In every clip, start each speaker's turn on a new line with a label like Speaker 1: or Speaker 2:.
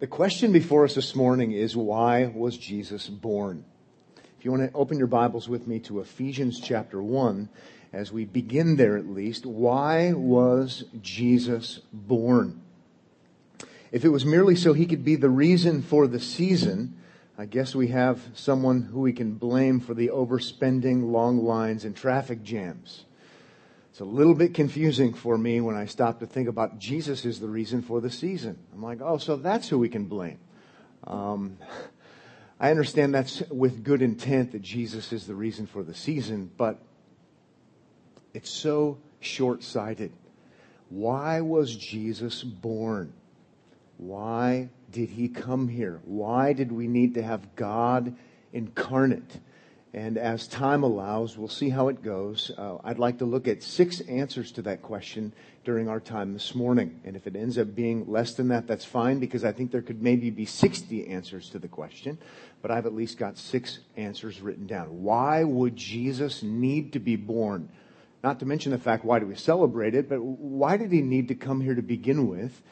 Speaker 1: The question before us this morning is why was Jesus born? If you want to open your Bibles with me to Ephesians chapter 1, as we begin there at least, why was Jesus born? If it was merely so he could be the reason for the season, I guess we have someone who we can blame for the overspending, long lines, and traffic jams. It's a little bit confusing for me when I stop to think about Jesus is the reason for the season. I'm like, oh, so that's who we can blame. Um, I understand that's with good intent that Jesus is the reason for the season, but it's so short sighted. Why was Jesus born? Why did he come here? Why did we need to have God incarnate? And as time allows, we'll see how it goes. Uh, I'd like to look at six answers to that question during our time this morning. And if it ends up being less than that, that's fine because I think there could maybe be 60 answers to the question. But I've at least got six answers written down. Why would Jesus need to be born? Not to mention the fact, why do we celebrate it? But why did he need to come here to begin with?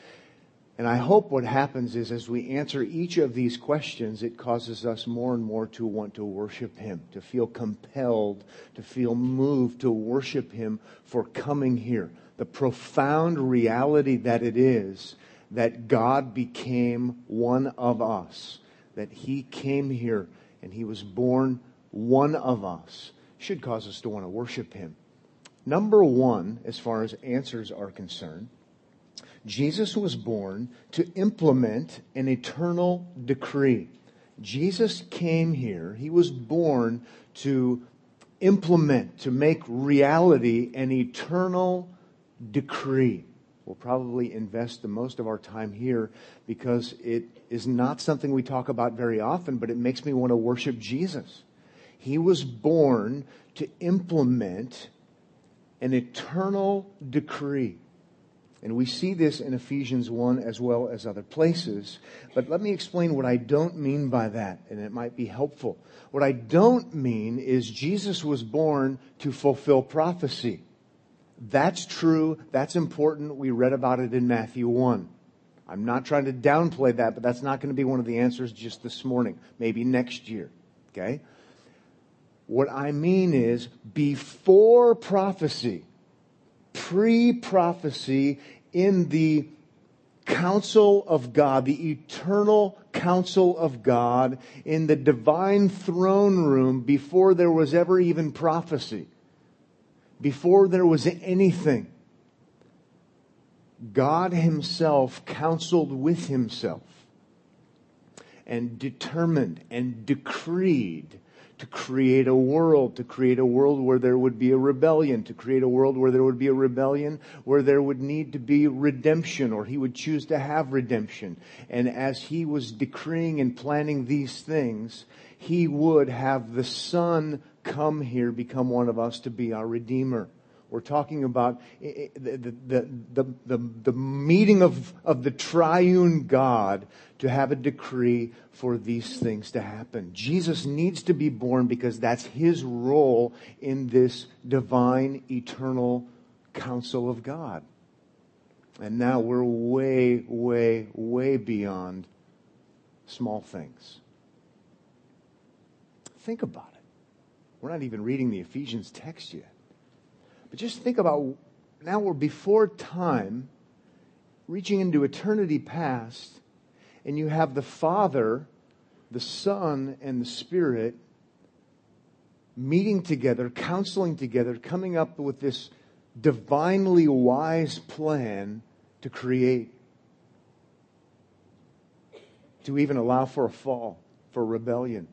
Speaker 1: And I hope what happens is as we answer each of these questions, it causes us more and more to want to worship Him, to feel compelled, to feel moved to worship Him for coming here. The profound reality that it is that God became one of us, that He came here and He was born one of us, should cause us to want to worship Him. Number one, as far as answers are concerned, Jesus was born to implement an eternal decree. Jesus came here, he was born to implement, to make reality an eternal decree. We'll probably invest the most of our time here because it is not something we talk about very often, but it makes me want to worship Jesus. He was born to implement an eternal decree. And we see this in Ephesians 1 as well as other places. But let me explain what I don't mean by that, and it might be helpful. What I don't mean is Jesus was born to fulfill prophecy. That's true. That's important. We read about it in Matthew 1. I'm not trying to downplay that, but that's not going to be one of the answers just this morning. Maybe next year. Okay? What I mean is before prophecy, pre prophecy in the counsel of God, the eternal counsel of God, in the divine throne room before there was ever even prophecy, before there was anything. God Himself counseled with Himself and determined and decreed to create a world, to create a world where there would be a rebellion, to create a world where there would be a rebellion, where there would need to be redemption, or he would choose to have redemption. And as he was decreeing and planning these things, he would have the Son come here, become one of us to be our Redeemer. We're talking about the, the, the, the, the meeting of, of the triune God to have a decree for these things to happen. Jesus needs to be born because that's his role in this divine, eternal counsel of God. And now we're way, way, way beyond small things. Think about it. We're not even reading the Ephesians text yet. But just think about now we're before time, reaching into eternity past, and you have the Father, the Son, and the Spirit meeting together, counseling together, coming up with this divinely wise plan to create, to even allow for a fall, for rebellion,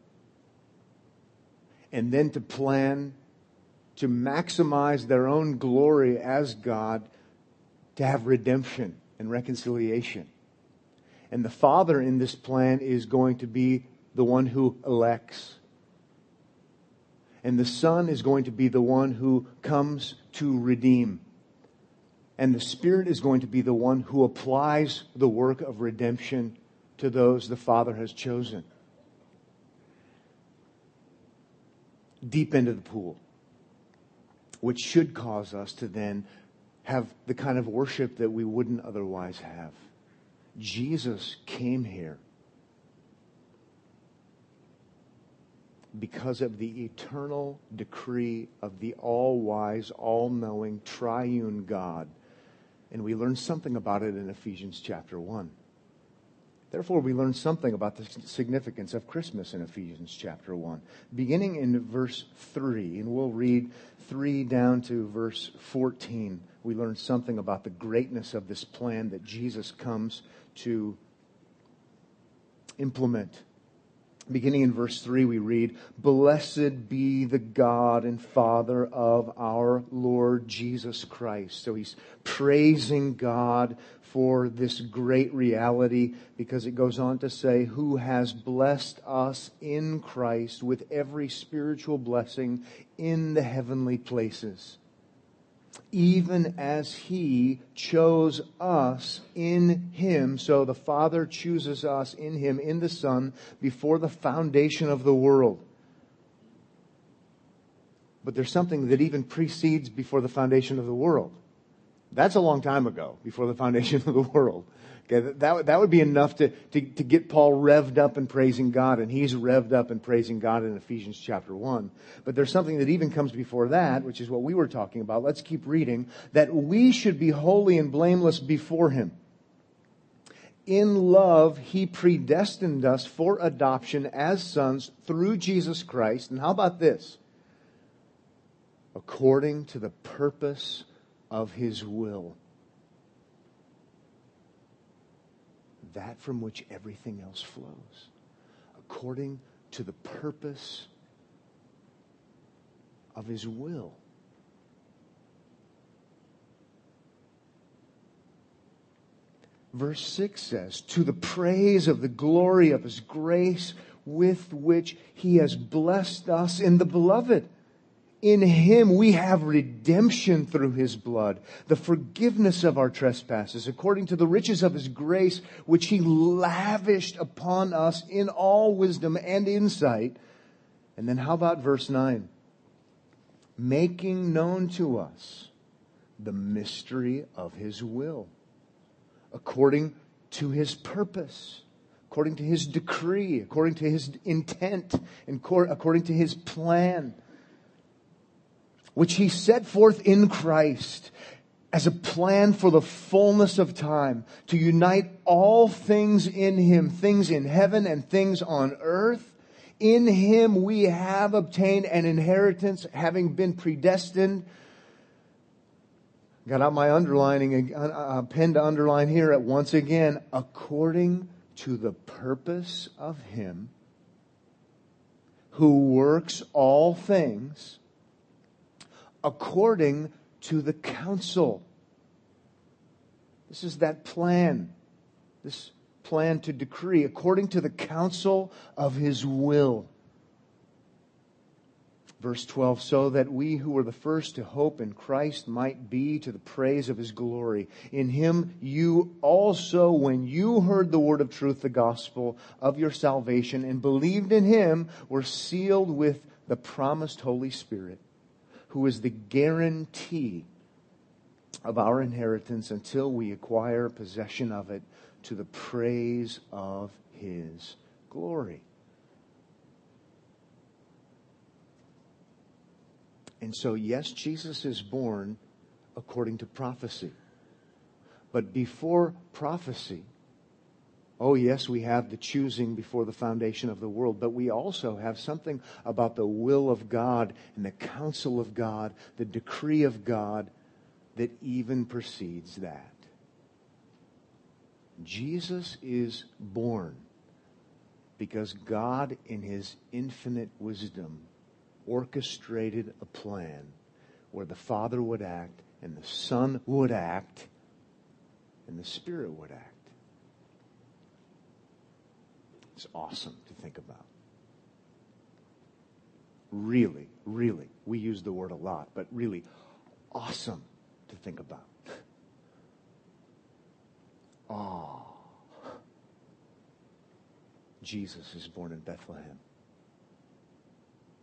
Speaker 1: and then to plan to maximize their own glory as God, to have redemption and reconciliation. And the Father in this plan is going to be the one who elects. And the Son is going to be the one who comes to redeem. And the Spirit is going to be the one who applies the work of redemption to those the Father has chosen. Deep into the pool which should cause us to then have the kind of worship that we wouldn't otherwise have. Jesus came here because of the eternal decree of the all wise, all knowing, triune God. And we learn something about it in Ephesians chapter 1. Therefore, we learn something about the significance of Christmas in Ephesians chapter 1, beginning in verse 3, and we'll read 3 down to verse 14. We learn something about the greatness of this plan that Jesus comes to implement Beginning in verse 3, we read, Blessed be the God and Father of our Lord Jesus Christ. So he's praising God for this great reality because it goes on to say, Who has blessed us in Christ with every spiritual blessing in the heavenly places even as he chose us in him. So the Father chooses us in him, in the Son, before the foundation of the world. But there's something that even precedes before the foundation of the world. That's a long time ago, before the foundation of the world. Okay, that, that would be enough to, to, to get Paul revved up and praising God, and he's revved up and praising God in Ephesians chapter 1. But there's something that even comes before that, which is what we were talking about. Let's keep reading. That we should be holy and blameless before him. In love, he predestined us for adoption as sons through Jesus Christ. And how about this? According to the purpose of his will that from which everything else flows, according to the purpose of His will. Verse 6 says, To the praise of the glory of His grace with which He has blessed us in the beloved. In him we have redemption through his blood, the forgiveness of our trespasses, according to the riches of his grace, which he lavished upon us in all wisdom and insight. And then how about verse 9? Making known to us the mystery of his will, according to his purpose, according to his decree, according to his intent, and according to his plan which he set forth in Christ as a plan for the fullness of time to unite all things in him, things in heaven and things on earth. In him we have obtained an inheritance, having been predestined. Got out my underlining, a, a pen to underline here at once again, according to the purpose of him who works all things according to the counsel. This is that plan, this plan to decree according to the counsel of his will. Verse 12, so that we who were the first to hope in Christ might be to the praise of his glory. In him you also, when you heard the word of truth, the gospel of your salvation, and believed in him, were sealed with the promised Holy Spirit who is the guarantee of our inheritance until we acquire possession of it to the praise of his glory. And so, yes, Jesus is born according to prophecy. But before prophecy, Oh, yes, we have the choosing before the foundation of the world, but we also have something about the will of God and the counsel of God, the decree of God that even precedes that. Jesus is born because God, in his infinite wisdom, orchestrated a plan where the Father would act and the Son would act and the Spirit would act. Awesome to think about. Really, really, we use the word a lot, but really awesome to think about. Oh, Jesus is born in Bethlehem.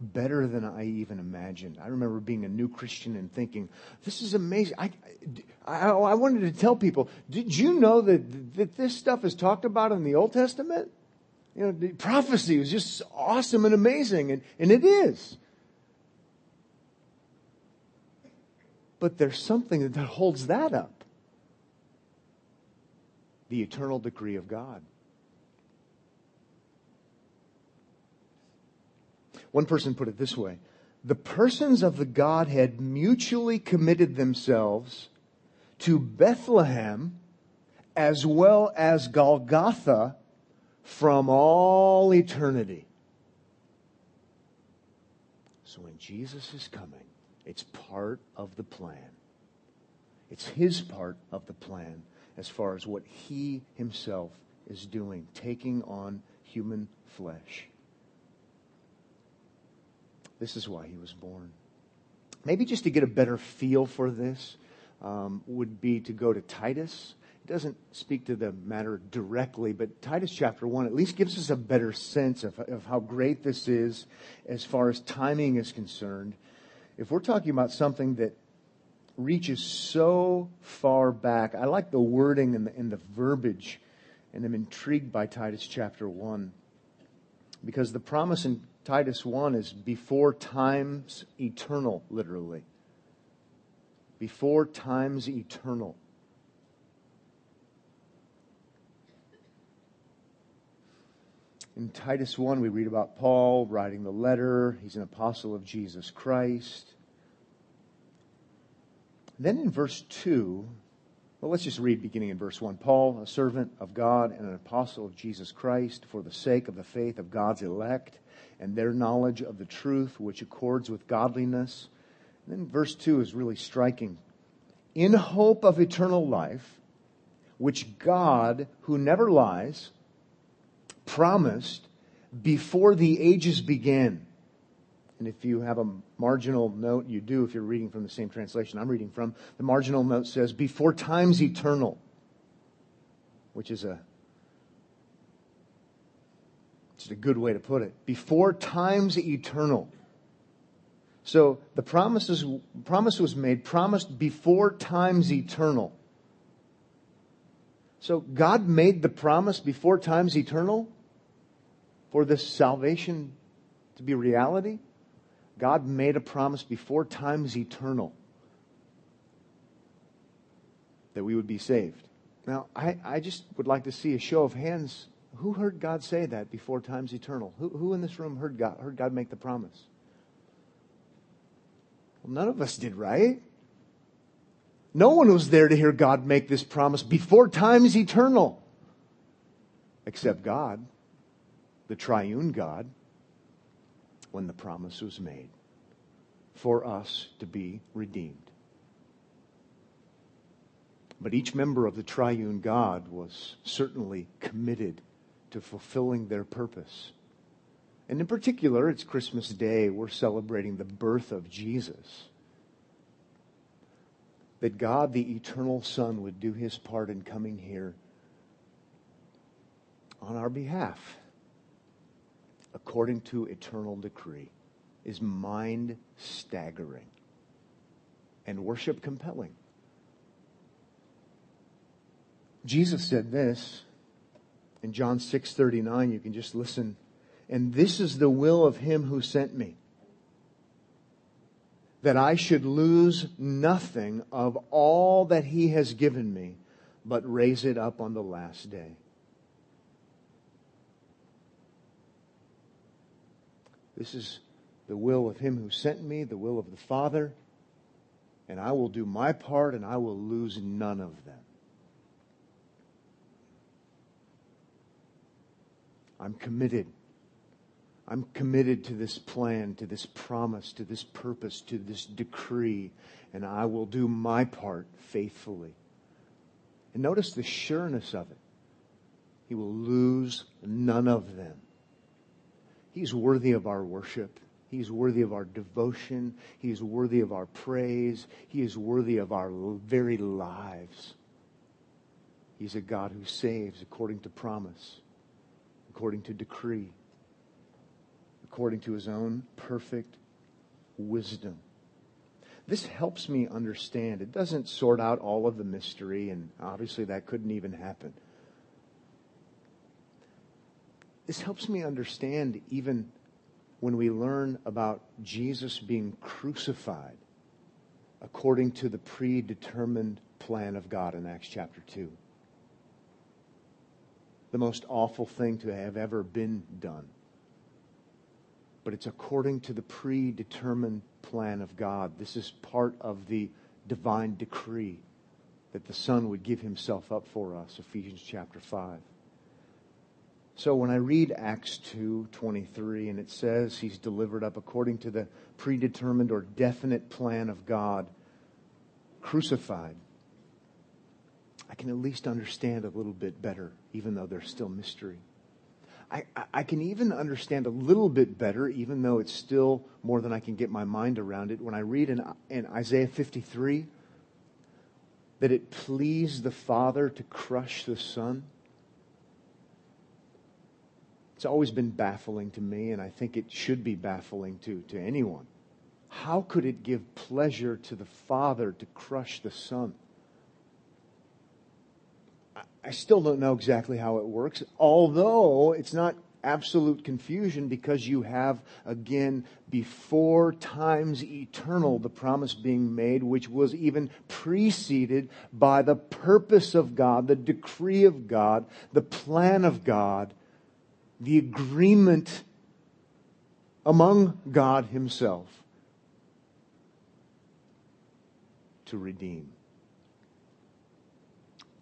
Speaker 1: better than I even imagined. I remember being a new Christian and thinking, this is amazing. I, I, I wanted to tell people, did you know that, that this stuff is talked about in the Old Testament? You know, the prophecy was just awesome and amazing, and, and it is. But there's something that holds that up the eternal decree of God. One person put it this way The persons of the Godhead mutually committed themselves to Bethlehem as well as Golgotha from all eternity. So when Jesus is coming, it's part of the plan. It's his part of the plan as far as what he himself is doing, taking on human flesh. This is why he was born. Maybe just to get a better feel for this um, would be to go to Titus. Doesn't speak to the matter directly, but Titus chapter 1 at least gives us a better sense of, of how great this is as far as timing is concerned. If we're talking about something that reaches so far back, I like the wording and the, and the verbiage, and I'm intrigued by Titus chapter 1 because the promise in Titus 1 is before times eternal, literally. Before times eternal. In Titus 1, we read about Paul writing the letter. He's an apostle of Jesus Christ. Then in verse 2, well, let's just read beginning in verse 1. Paul, a servant of God and an apostle of Jesus Christ, for the sake of the faith of God's elect and their knowledge of the truth, which accords with godliness. And then verse 2 is really striking. In hope of eternal life, which God, who never lies, promised before the ages began. And if you have a marginal note, you do if you're reading from the same translation I'm reading from. The marginal note says, before times eternal, which is a it's a good way to put it. Before times eternal. So the promises, promise was made, promised before times eternal. So God made the promise before times eternal for this salvation to be reality. God made a promise before times eternal that we would be saved. Now, I, I just would like to see a show of hands. Who heard God say that before times eternal? Who, who in this room heard God, heard God make the promise? Well, none of us did, right? No one was there to hear God make this promise before time is eternal, except God the triune God when the promise was made for us to be redeemed. But each member of the triune God was certainly committed to fulfilling their purpose. And in particular, it's Christmas Day. We're celebrating the birth of Jesus. That God, the eternal Son, would do his part in coming here on our behalf according to eternal decree is mind staggering and worship compelling. Jesus said this in John 6:39 you can just listen. And this is the will of him who sent me that I should lose nothing of all that he has given me but raise it up on the last day This is the will of him who sent me, the will of the Father, and I will do my part and I will lose none of them. I'm committed. I'm committed to this plan, to this promise, to this purpose, to this decree, and I will do my part faithfully. And notice the sureness of it. He will lose none of them. He's worthy of our worship. He's worthy of our devotion. He is worthy of our praise. He is worthy of our very lives. He's a God who saves according to promise, according to decree, according to his own perfect wisdom. This helps me understand. It doesn't sort out all of the mystery, and obviously that couldn't even happen. This helps me understand even when we learn about Jesus being crucified according to the predetermined plan of God in Acts chapter 2. The most awful thing to have ever been done. But it's according to the predetermined plan of God. This is part of the divine decree that the Son would give himself up for us, Ephesians chapter 5. So when I read Acts 2:23 and it says he's delivered up according to the predetermined or definite plan of God, crucified, I can at least understand a little bit better, even though there's still mystery. I, I can even understand a little bit better, even though it's still more than I can get my mind around it, when I read in, in Isaiah 53 that it pleased the Father to crush the Son. It's always been baffling to me, and I think it should be baffling to, to anyone. How could it give pleasure to the Father to crush the Son? I still don't know exactly how it works, although it's not absolute confusion because you have, again, before times eternal, the promise being made, which was even preceded by the purpose of God, the decree of God, the plan of God, the agreement among God Himself to redeem.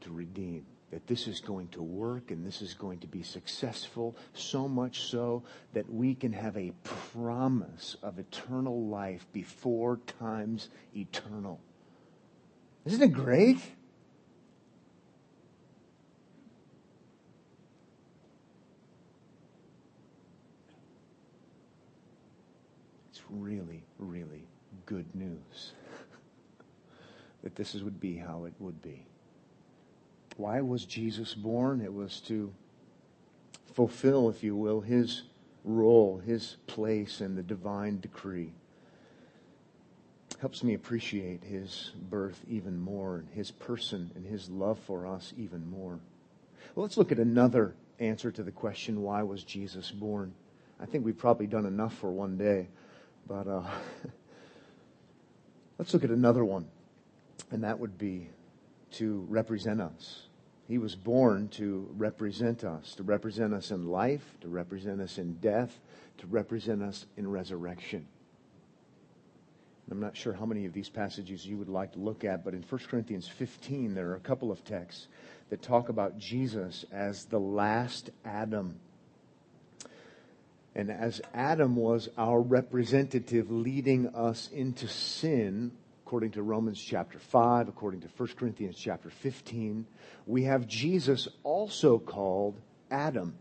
Speaker 1: To redeem that this is going to work and this is going to be successful, so much so that we can have a promise of eternal life before times eternal. Isn't it great? It's really, really good news that this would be how it would be. Why was Jesus born? It was to fulfill, if you will, his role, his place in the divine decree. Helps me appreciate his birth even more, and his person and his love for us even more. Well, let's look at another answer to the question, why was Jesus born? I think we've probably done enough for one day, but uh, let's look at another one, and that would be to represent us. He was born to represent us, to represent us in life, to represent us in death, to represent us in resurrection. I'm not sure how many of these passages you would like to look at, but in 1 Corinthians 15, there are a couple of texts that talk about Jesus as the last Adam. And as Adam was our representative leading us into sin, according to Romans chapter 5, according to 1 Corinthians chapter 15, we have Jesus also called Adam.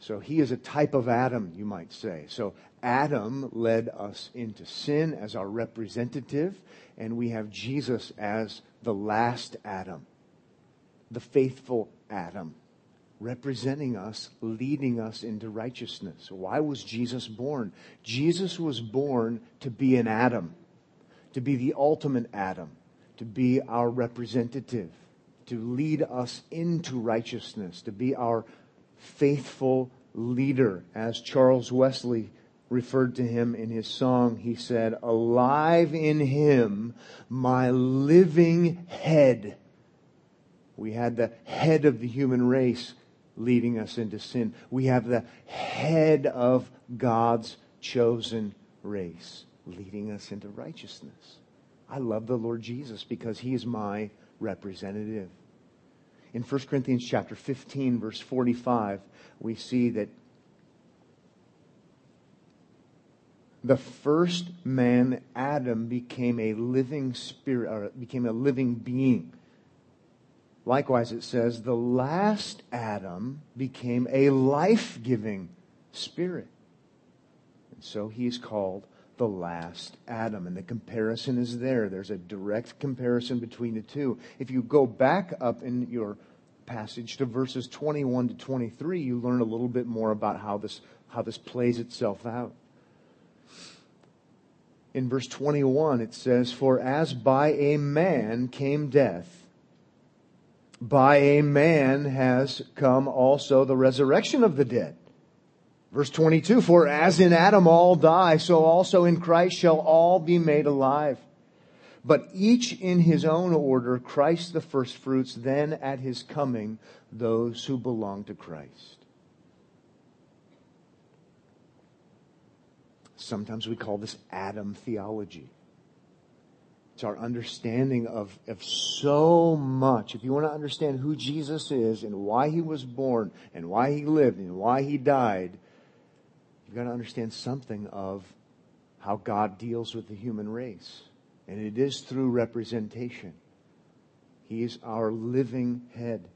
Speaker 1: So he is a type of Adam, you might say. So Adam led us into sin as our representative, and we have Jesus as the last Adam, the faithful Adam, representing us, leading us into righteousness. Why was Jesus born? Jesus was born to be an Adam to be the ultimate Adam, to be our representative, to lead us into righteousness, to be our faithful leader. As Charles Wesley referred to him in his song, he said, Alive in him, my living head. We had the head of the human race leading us into sin. We have the head of God's chosen race leading us into righteousness. I love the Lord Jesus because he is my representative. In 1 Corinthians chapter 15 verse 45, we see that the first man, Adam, became a living spirit, or became a living being. Likewise, it says, the last Adam became a life giving spirit. And so he is called the last Adam. And the comparison is there. There's a direct comparison between the two. If you go back up in your passage to verses 21 to 23, you learn a little bit more about how this, how this plays itself out. In verse 21, it says, For as by a man came death, by a man has come also the resurrection of the dead. Verse 22, For as in Adam all die, so also in Christ shall all be made alive but each in his own order, Christ the firstfruits, then at his coming, those who belong to Christ. Sometimes we call this Adam theology. It's our understanding of, of so much. If you want to understand who Jesus is and why he was born and why he lived and why he died, you've got to understand something of how God deals with the human race. And it is through representation. He is our living head.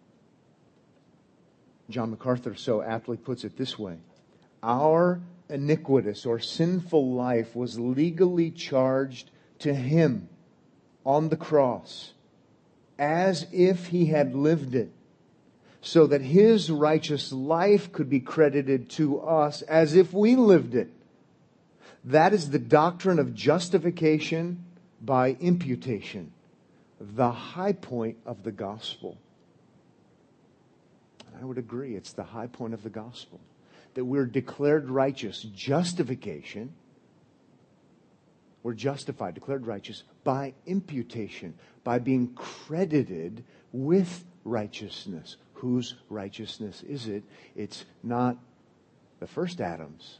Speaker 1: John MacArthur so aptly puts it this way Our iniquitous or sinful life was legally charged to him on the cross as if he had lived it, so that his righteous life could be credited to us as if we lived it. That is the doctrine of justification by imputation, the high point of the gospel. And I would agree, it's the high point of the gospel. That we're declared righteous, justification. We're justified, declared righteous by imputation, by being credited with righteousness. Whose righteousness is it? It's not the first Adam's,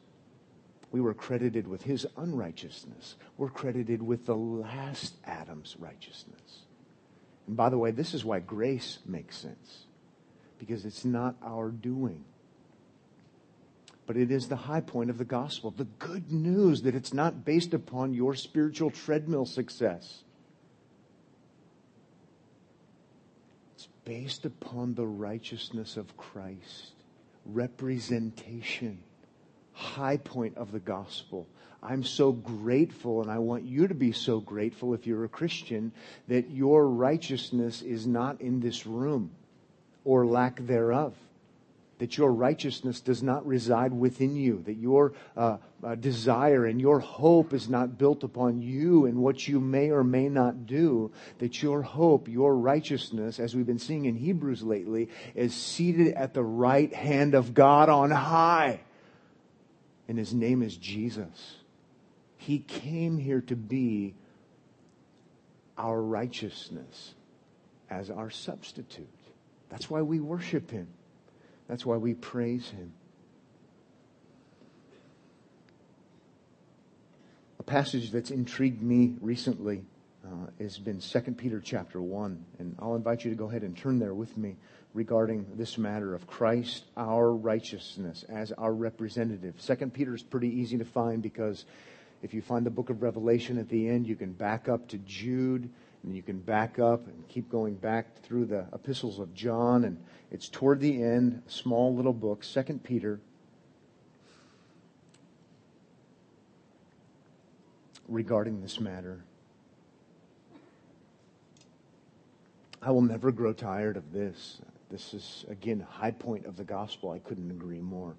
Speaker 1: we were credited with his unrighteousness. We're credited with the last Adam's righteousness. And by the way, this is why grace makes sense. Because it's not our doing. But it is the high point of the gospel. The good news that it's not based upon your spiritual treadmill success. It's based upon the righteousness of Christ. Representation high point of the gospel. I'm so grateful, and I want you to be so grateful if you're a Christian, that your righteousness is not in this room or lack thereof. That your righteousness does not reside within you, that your uh, uh, desire and your hope is not built upon you and what you may or may not do, that your hope, your righteousness, as we've been seeing in Hebrews lately, is seated at the right hand of God on high and his name is Jesus. He came here to be our righteousness as our substitute. That's why we worship him. That's why we praise him. A passage that's intrigued me recently uh, has been 2 Peter chapter 1. And I'll invite you to go ahead and turn there with me regarding this matter of Christ, our righteousness, as our representative. Second Peter is pretty easy to find because if you find the book of Revelation at the end, you can back up to Jude, and you can back up and keep going back through the epistles of John, and it's toward the end, small little book, Second Peter. Regarding this matter. I will never grow tired of this. This is, again, high point of the gospel. I couldn't agree more.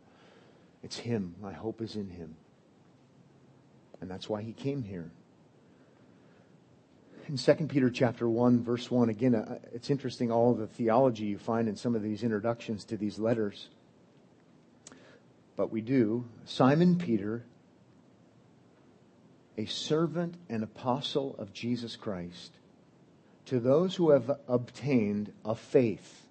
Speaker 1: It's Him. My hope is in Him. And that's why He came here. In 2 Peter chapter 1, verse 1, again, uh, it's interesting all the theology you find in some of these introductions to these letters. But we do. Simon Peter, a servant and apostle of Jesus Christ, to those who have obtained a faith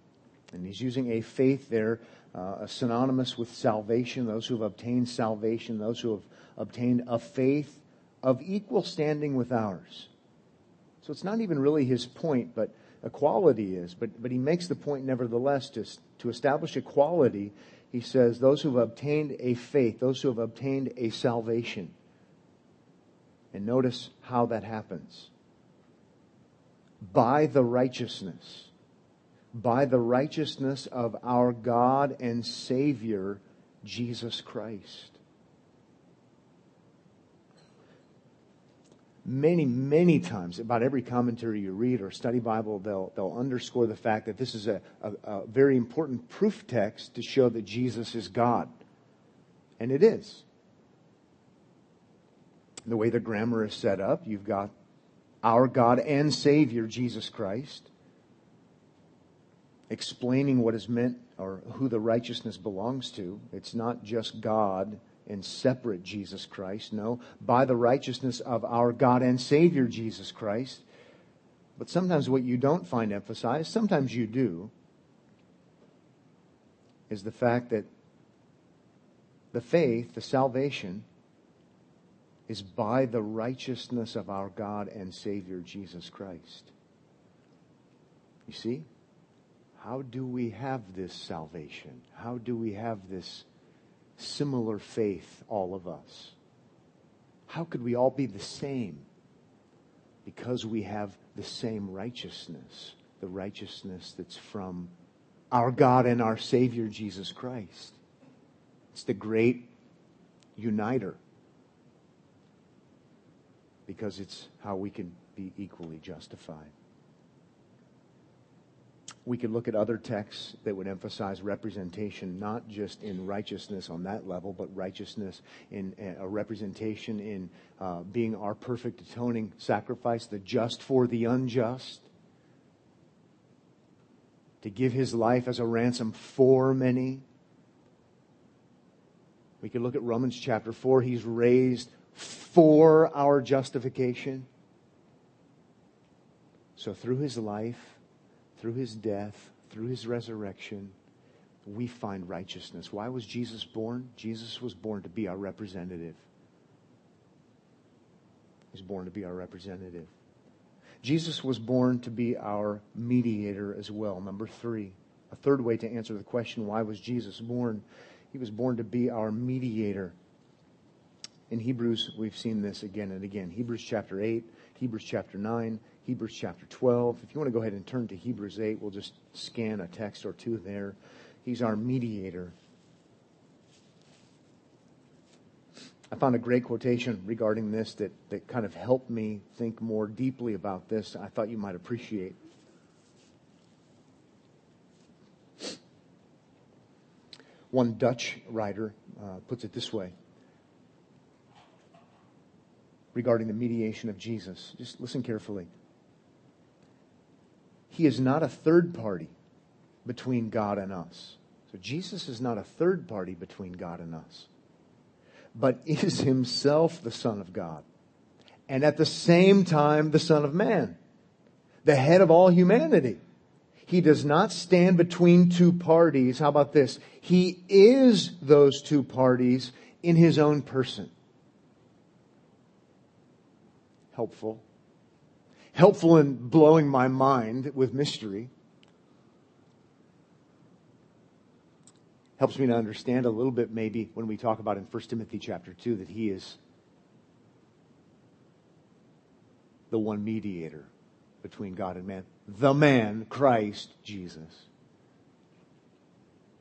Speaker 1: and he's using a faith there, uh, synonymous with salvation, those who have obtained salvation, those who have obtained a faith of equal standing with ours. So it's not even really his point, but equality is. But, but he makes the point nevertheless to, to establish equality. He says, those who have obtained a faith, those who have obtained a salvation. And notice how that happens. By the righteousness by the righteousness of our God and Savior, Jesus Christ. Many, many times, about every commentary you read or study Bible, they'll, they'll underscore the fact that this is a, a, a very important proof text to show that Jesus is God. And it is. The way the grammar is set up, you've got our God and Savior, Jesus Christ, explaining what is meant or who the righteousness belongs to. It's not just God and separate Jesus Christ. No, by the righteousness of our God and Savior Jesus Christ. But sometimes what you don't find emphasized, sometimes you do, is the fact that the faith, the salvation, is by the righteousness of our God and Savior Jesus Christ. You see? How do we have this salvation? How do we have this similar faith, all of us? How could we all be the same? Because we have the same righteousness, the righteousness that's from our God and our Savior Jesus Christ. It's the great uniter because it's how we can be equally justified. We could look at other texts that would emphasize representation, not just in righteousness on that level, but righteousness in a representation in uh, being our perfect atoning sacrifice, the just for the unjust, to give his life as a ransom for many. We could look at Romans chapter 4. He's raised for our justification. So through his life, through his death, through his resurrection, we find righteousness. Why was Jesus born? Jesus was born to be our representative. He was born to be our representative. Jesus was born to be our mediator as well. Number three, a third way to answer the question, why was Jesus born? He was born to be our mediator. In Hebrews, we've seen this again and again. Hebrews chapter 8, Hebrews chapter 9, Hebrews chapter 12. If you want to go ahead and turn to Hebrews 8, we'll just scan a text or two there. He's our mediator. I found a great quotation regarding this that, that kind of helped me think more deeply about this. I thought you might appreciate. One Dutch writer uh, puts it this way regarding the mediation of Jesus. Just listen carefully. He is not a third party between God and us. So Jesus is not a third party between God and us, but is himself the Son of God. And at the same time, the Son of Man, the head of all humanity. He does not stand between two parties. How about this? He is those two parties in his own person helpful. Helpful in blowing my mind with mystery. Helps me to understand a little bit maybe when we talk about in 1 Timothy chapter 2 that he is the one mediator between God and man. The man, Christ Jesus.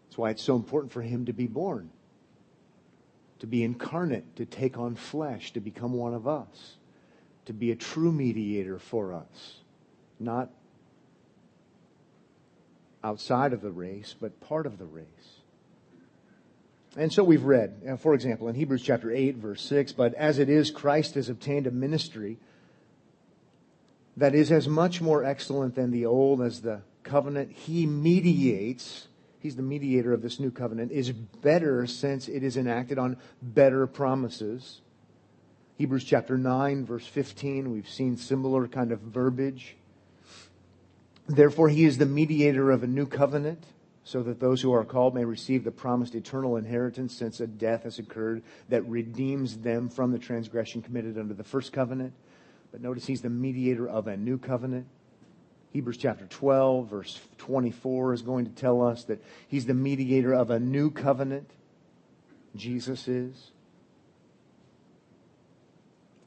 Speaker 1: That's why it's so important for him to be born, to be incarnate, to take on flesh, to become one of us to be a true mediator for us, not outside of the race, but part of the race. And so we've read, for example, in Hebrews chapter 8, verse 6, but as it is, Christ has obtained a ministry that is as much more excellent than the old as the covenant he mediates. He's the mediator of this new covenant, is better since it is enacted on better promises. Hebrews chapter 9, verse 15, we've seen similar kind of verbiage. Therefore, he is the mediator of a new covenant, so that those who are called may receive the promised eternal inheritance, since a death has occurred that redeems them from the transgression committed under the first covenant. But notice he's the mediator of a new covenant. Hebrews chapter 12, verse 24 is going to tell us that he's the mediator of a new covenant. Jesus is.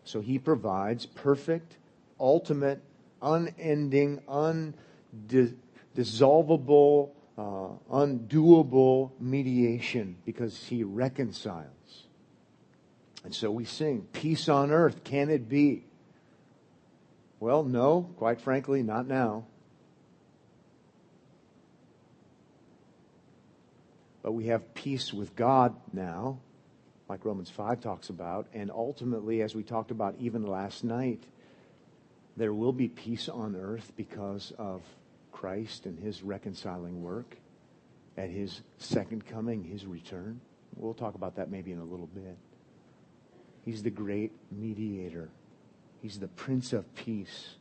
Speaker 1: So he provides perfect, ultimate, unending, undissolvable, uh, undoable mediation because he reconciles. And so we sing, Peace on earth, can it be? Well, no, quite frankly, not now. But we have peace with God now, like Romans 5 talks about. And ultimately, as we talked about even last night, there will be peace on earth because of Christ and his reconciling work at his second coming, his return. We'll talk about that maybe in a little bit. He's the great mediator, he's the Prince of Peace.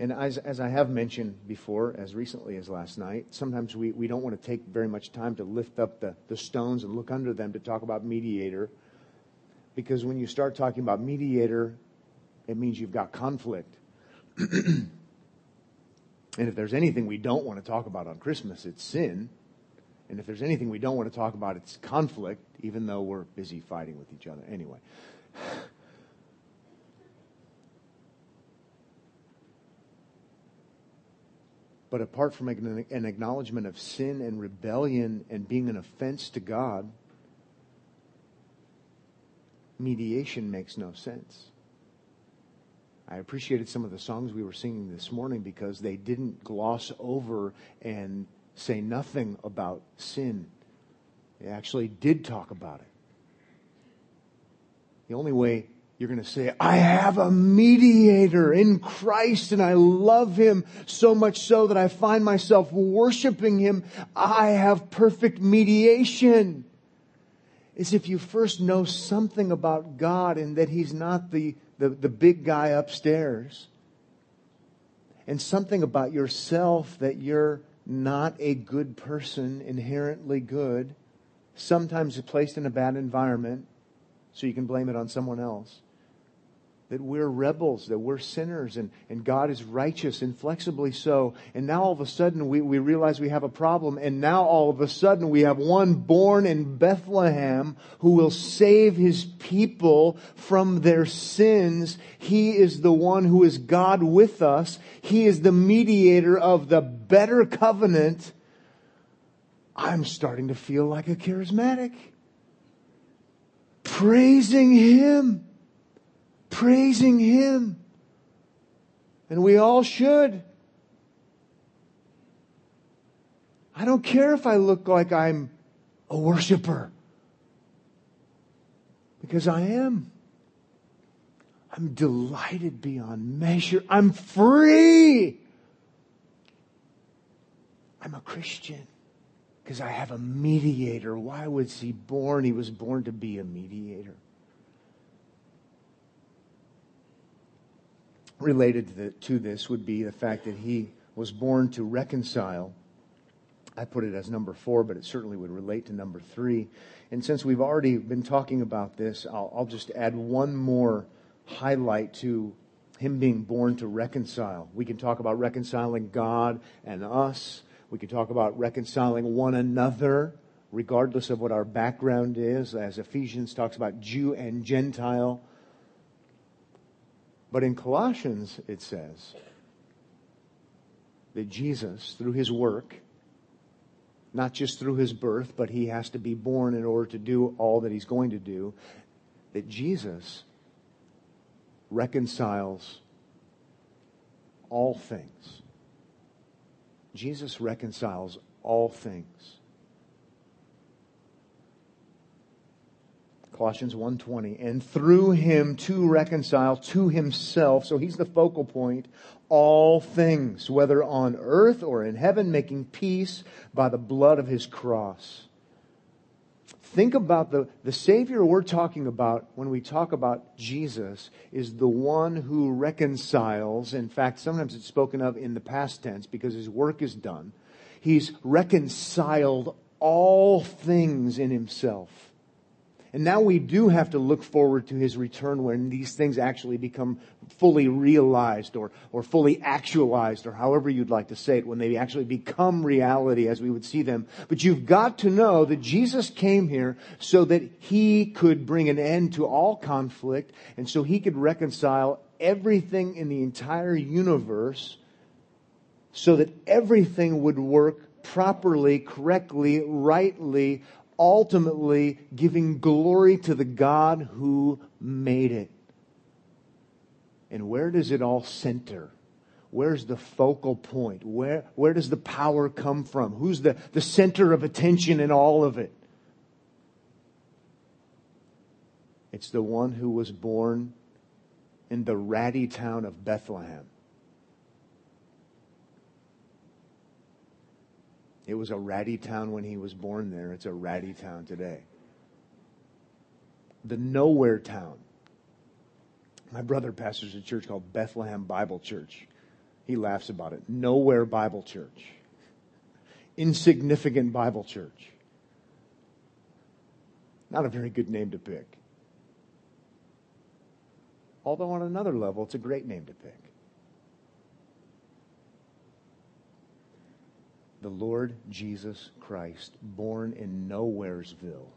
Speaker 1: And as, as I have mentioned before, as recently as last night, sometimes we, we don't want to take very much time to lift up the, the stones and look under them to talk about mediator. Because when you start talking about mediator, it means you've got conflict. and if there's anything we don't want to talk about on Christmas, it's sin. And if there's anything we don't want to talk about, it's conflict, even though we're busy fighting with each other. Anyway. But apart from an acknowledgement of sin and rebellion and being an offense to God, mediation makes no sense. I appreciated some of the songs we were singing this morning because they didn't gloss over and say nothing about sin. They actually did talk about it. The only way you're going to say, I have a mediator in Christ and I love him so much so that I find myself worshiping him. I have perfect mediation. Is if you first know something about God and that he's not the, the, the big guy upstairs and something about yourself that you're not a good person, inherently good, sometimes placed in a bad environment, so you can blame it on someone else that we're rebels, that we're sinners, and, and God is righteous, inflexibly so. And now all of a sudden we, we realize we have a problem, and now all of a sudden we have one born in Bethlehem who will save his people from their sins. He is the one who is God with us. He is the mediator of the better covenant. I'm starting to feel like a charismatic. Praising him praising Him. And we all should. I don't care if I look like I'm a worshiper. Because I am. I'm delighted beyond measure. I'm free. I'm a Christian because I have a mediator. Why was he born? He was born to be a mediator. Related to, the, to this would be the fact that he was born to reconcile. I put it as number four, but it certainly would relate to number three. And since we've already been talking about this, I'll, I'll just add one more highlight to him being born to reconcile. We can talk about reconciling God and us. We can talk about reconciling one another, regardless of what our background is, as Ephesians talks about Jew and Gentile. But in Colossians, it says that Jesus, through his work, not just through his birth, but he has to be born in order to do all that he's going to do, that Jesus reconciles all things. Jesus reconciles all things. Colossians 1:20, and through him to reconcile to himself, so he's the focal point, all things, whether on earth or in heaven, making peace by the blood of his cross. Think about the, the Savior we're talking about when we talk about Jesus is the one who reconciles. In fact, sometimes it's spoken of in the past tense because his work is done. He's reconciled all things in himself. And now we do have to look forward to his return when these things actually become fully realized or, or fully actualized or however you'd like to say it, when they actually become reality as we would see them. But you've got to know that Jesus came here so that he could bring an end to all conflict and so he could reconcile everything in the entire universe so that everything would work properly, correctly, rightly, ultimately giving glory to the God who made it. And where does it all center? Where's the focal point? Where, where does the power come from? Who's the, the center of attention in all of it? It's the one who was born in the ratty town of Bethlehem. It was a ratty town when he was born there. It's a ratty town today. The nowhere town. My brother pastors a church called Bethlehem Bible Church. He laughs about it. Nowhere Bible Church. Insignificant Bible Church. Not a very good name to pick. Although, on another level, it's a great name to pick. The Lord Jesus Christ, born in Nowheresville,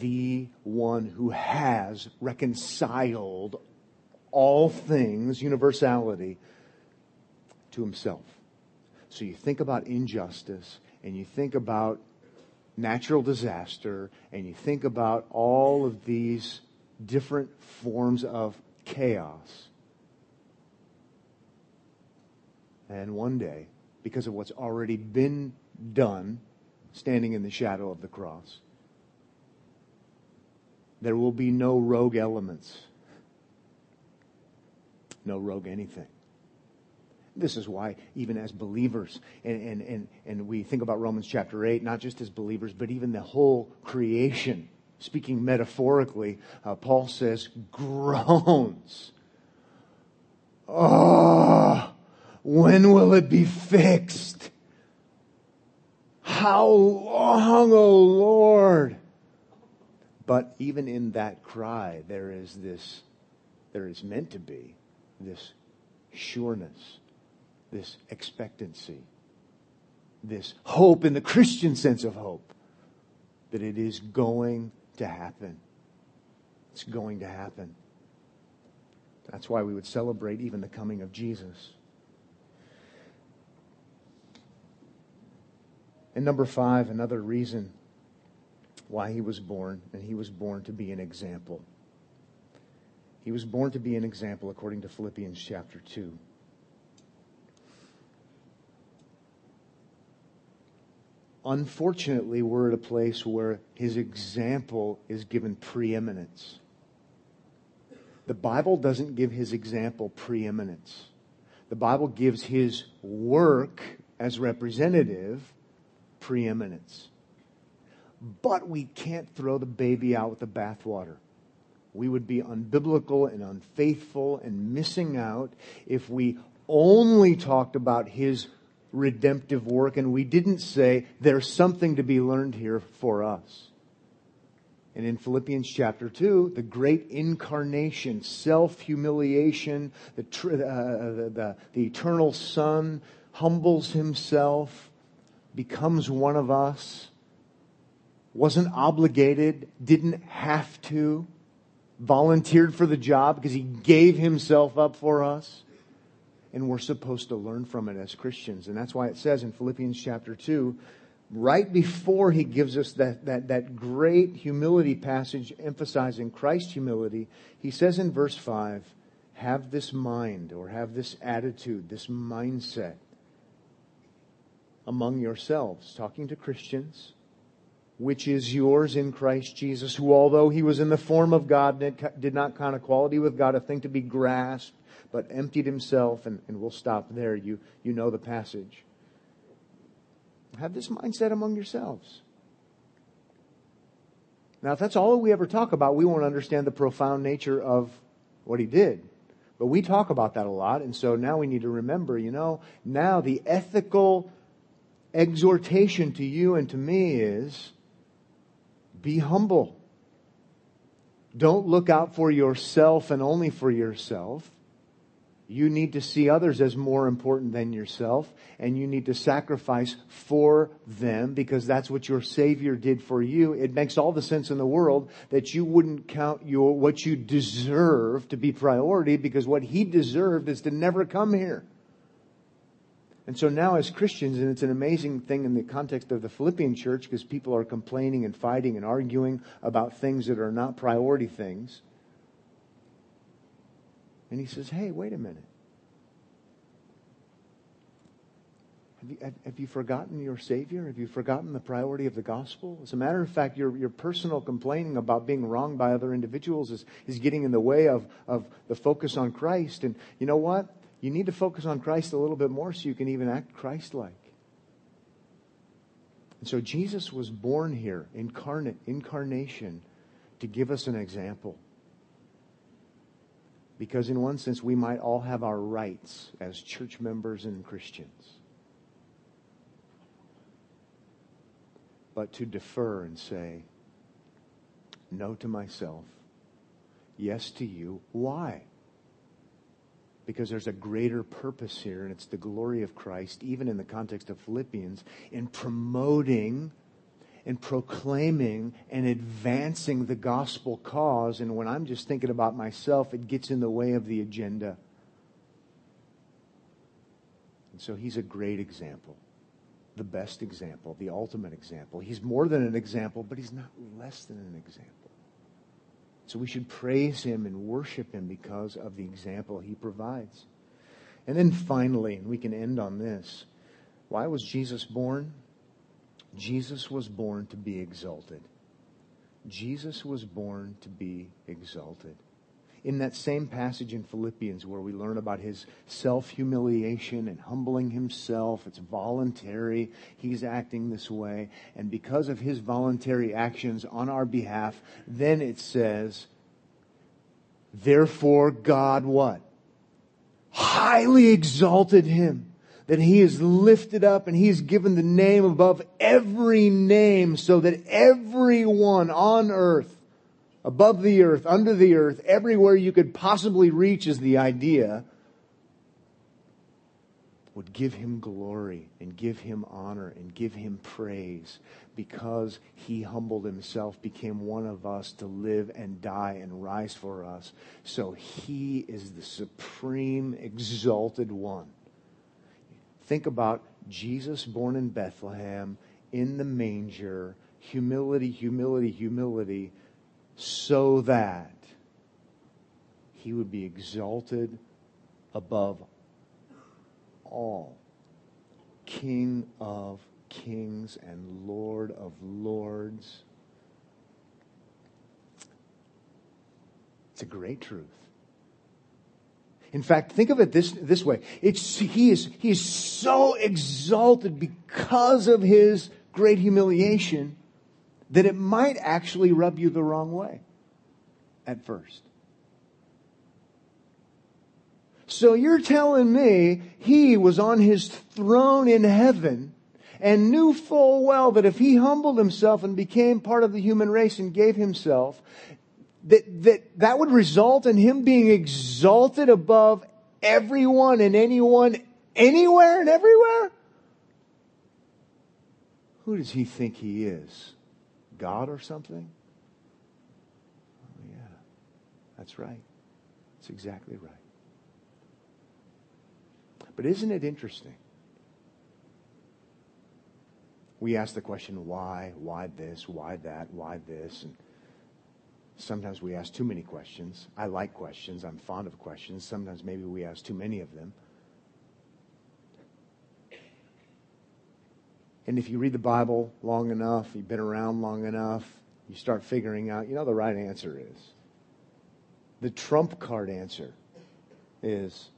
Speaker 1: the one who has reconciled all things, universality, to himself. So you think about injustice and you think about natural disaster and you think about all of these different forms of chaos. And one day, because of what's already been done, standing in the shadow of the cross, there will be no rogue elements, no rogue anything. This is why, even as believers, and, and, and, and we think about Romans chapter 8, not just as believers, but even the whole creation speaking metaphorically, uh, Paul says, groans. Oh, when will it be fixed? How long, O oh Lord? But even in that cry, there is this, there is meant to be this sureness, this expectancy, this hope in the Christian sense of hope that it is going to happen. It's going to happen. That's why we would celebrate even the coming of Jesus. And number five, another reason why he was born, and he was born to be an example. He was born to be an example according to Philippians chapter 2. Unfortunately, we're at a place where his example is given preeminence. The Bible doesn't give his example preeminence. The Bible gives his work as representative preeminence. But we can't throw the baby out with the bathwater. We would be unbiblical and unfaithful and missing out if we only talked about his redemptive work, and we didn't say there's something to be learned here for us. And in Philippians chapter 2, the great incarnation, self humiliation, the, uh, the, the, the eternal Son humbles himself, becomes one of us, wasn't obligated, didn't have to, volunteered for the job because he gave himself up for us and we're supposed to learn from it as Christians. And that's why it says in Philippians chapter 2, right before he gives us that, that, that great humility passage emphasizing Christ's humility, he says in verse 5, have this mind or have this attitude, this mindset among yourselves, talking to Christians, which is yours in Christ Jesus, who although he was in the form of God, did not count equality with God a thing to be grasped, but emptied himself, and, and we'll stop there. You, you know the passage. Have this mindset among yourselves. Now, if that's all we ever talk about, we won't understand the profound nature of what he did. But we talk about that a lot, and so now we need to remember, you know, now the ethical exhortation to you and to me is be humble. Don't look out for yourself and only for yourself. You need to see others as more important than yourself, and you need to sacrifice for them because that's what your Savior did for you. It makes all the sense in the world that you wouldn't count your, what you deserve to be priority because what He deserved is to never come here. And so now as Christians, and it's an amazing thing in the context of the Philippian church because people are complaining and fighting and arguing about things that are not priority things And he says, hey, wait a minute. Have you, have, have you, forgotten your Savior? Have you forgotten the priority of the gospel? As a matter of fact, your, your personal complaining about being wronged by other individuals is, is getting in the way of, of the focus on Christ. And you know what? You need to focus on Christ a little bit more so you can even act Christ like. And so Jesus was born here, incarnate, incarnation, to give us an example. Because, in one sense, we might all have our rights as church members and Christians. But to defer and say, no to myself, yes to you. Why? Because there's a greater purpose here, and it's the glory of Christ, even in the context of Philippians, in promoting and proclaiming and advancing the gospel cause. And when I'm just thinking about myself, it gets in the way of the agenda. And so he's a great example, the best example, the ultimate example. He's more than an example, but he's not less than an example. So we should praise him and worship him because of the example he provides. And then finally, and we can end on this why was Jesus born? Jesus was born to be exalted. Jesus was born to be exalted. In that same passage in Philippians where we learn about his self humiliation and humbling himself, it's voluntary. He's acting this way. And because of his voluntary actions on our behalf, then it says, therefore God what? Highly exalted him that he is lifted up and he is given the name above every name so that everyone on earth, above the earth, under the earth, everywhere you could possibly reach is the idea, would give him glory and give him honor and give him praise because he humbled himself, became one of us to live and die and rise for us. So he is the supreme exalted one Think about Jesus born in Bethlehem in the manger, humility, humility, humility, so that he would be exalted above all. King of kings and Lord of lords. It's a great truth. In fact, think of it this, this way. It's, he, is, he is so exalted because of his great humiliation that it might actually rub you the wrong way at first. So you're telling me he was on his throne in heaven and knew full well that if he humbled himself and became part of the human race and gave himself, that, that that would result in him being exalted above everyone and anyone anywhere and everywhere? Who does he think he is? God or something? Oh, yeah, that's right. That's exactly right. But isn't it interesting? We ask the question, why? Why this? Why that? Why this? And Sometimes we ask too many questions. I like questions. I'm fond of questions. Sometimes maybe we ask too many of them. And if you read the Bible long enough, you've been around long enough, you start figuring out, you know, the right answer is. The trump card answer is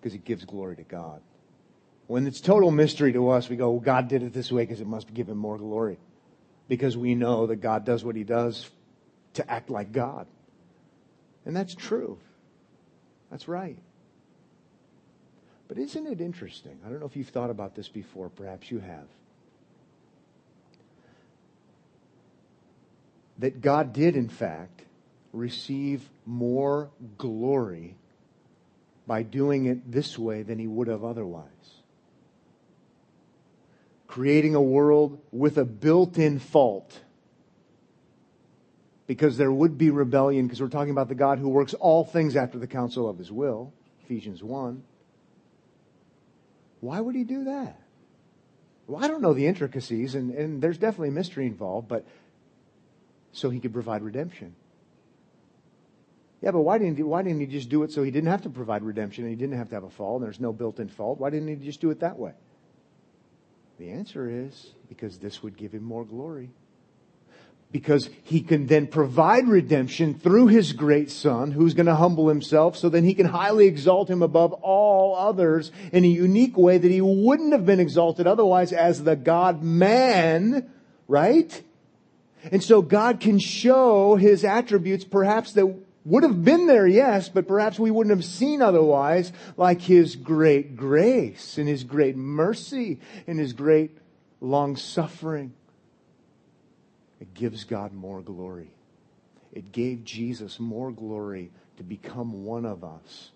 Speaker 1: because it gives glory to God. When it's total mystery to us, we go, well, God did it this way because it must give him more glory. Because we know that God does what he does to act like God. And that's true. That's right. But isn't it interesting? I don't know if you've thought about this before. Perhaps you have. That God did, in fact, receive more glory by doing it this way than he would have otherwise. Creating a world with a built in fault because there would be rebellion, because we're talking about the God who works all things after the counsel of his will, Ephesians 1. Why would he do that? Well, I don't know the intricacies, and, and there's definitely mystery involved, but so he could provide redemption. Yeah, but why didn't he, why didn't he just do it so he didn't have to provide redemption and he didn't have to have a fall and there's no built-in fault? Why didn't he just do it that way? The answer is because this would give him more glory. Because he can then provide redemption through his great son who's going to humble himself so then he can highly exalt him above all others in a unique way that he wouldn't have been exalted otherwise as the God man, right? And so God can show his attributes perhaps that would have been there, yes, but perhaps we wouldn't have seen otherwise, like His great grace and His great mercy and His great long suffering. It gives God more glory. It gave Jesus more glory to become one of us.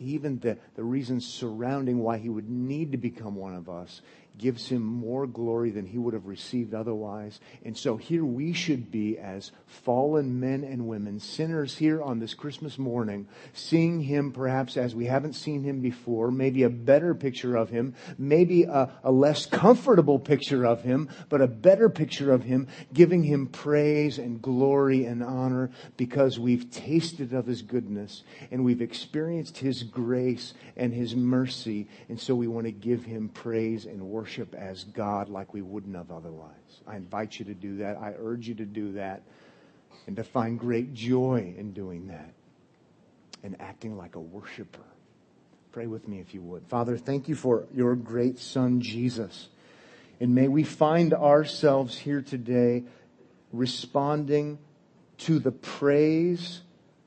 Speaker 1: Even the, the reasons surrounding why he would need to become one of us gives him more glory than he would have received otherwise. And so here we should be as fallen men and women, sinners here on this Christmas morning, seeing him perhaps as we haven't seen him before, maybe a better picture of him, maybe a, a less comfortable picture of him, but a better picture of him, giving him praise and glory and honor because we've tasted of his goodness and we've experienced his grace and his mercy. And so we want to give him praise and worship worship as God like we wouldn't have otherwise. I invite you to do that. I urge you to do that and to find great joy in doing that and acting like a worshiper. Pray with me if you would. Father, thank you for your great son, Jesus. And may we find ourselves here today responding to the praise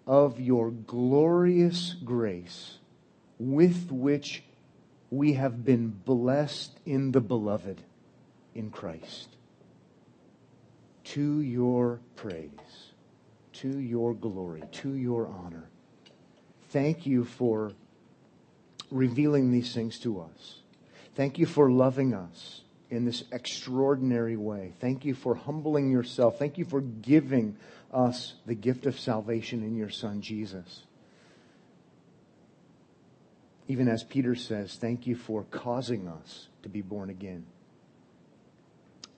Speaker 1: of your glorious grace with which we have been blessed in the beloved in Christ. To your praise, to your glory, to your honor. Thank you for revealing these things to us. Thank you for loving us in this extraordinary way. Thank you for humbling yourself. Thank you for giving us the gift of salvation in your Son, Jesus even as Peter says, thank you for causing us to be born again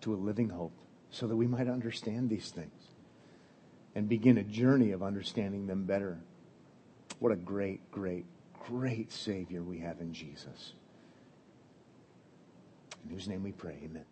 Speaker 1: to a living hope so that we might understand these things and begin a journey of understanding them better. What a great, great, great Savior we have in Jesus. In whose name we pray, amen.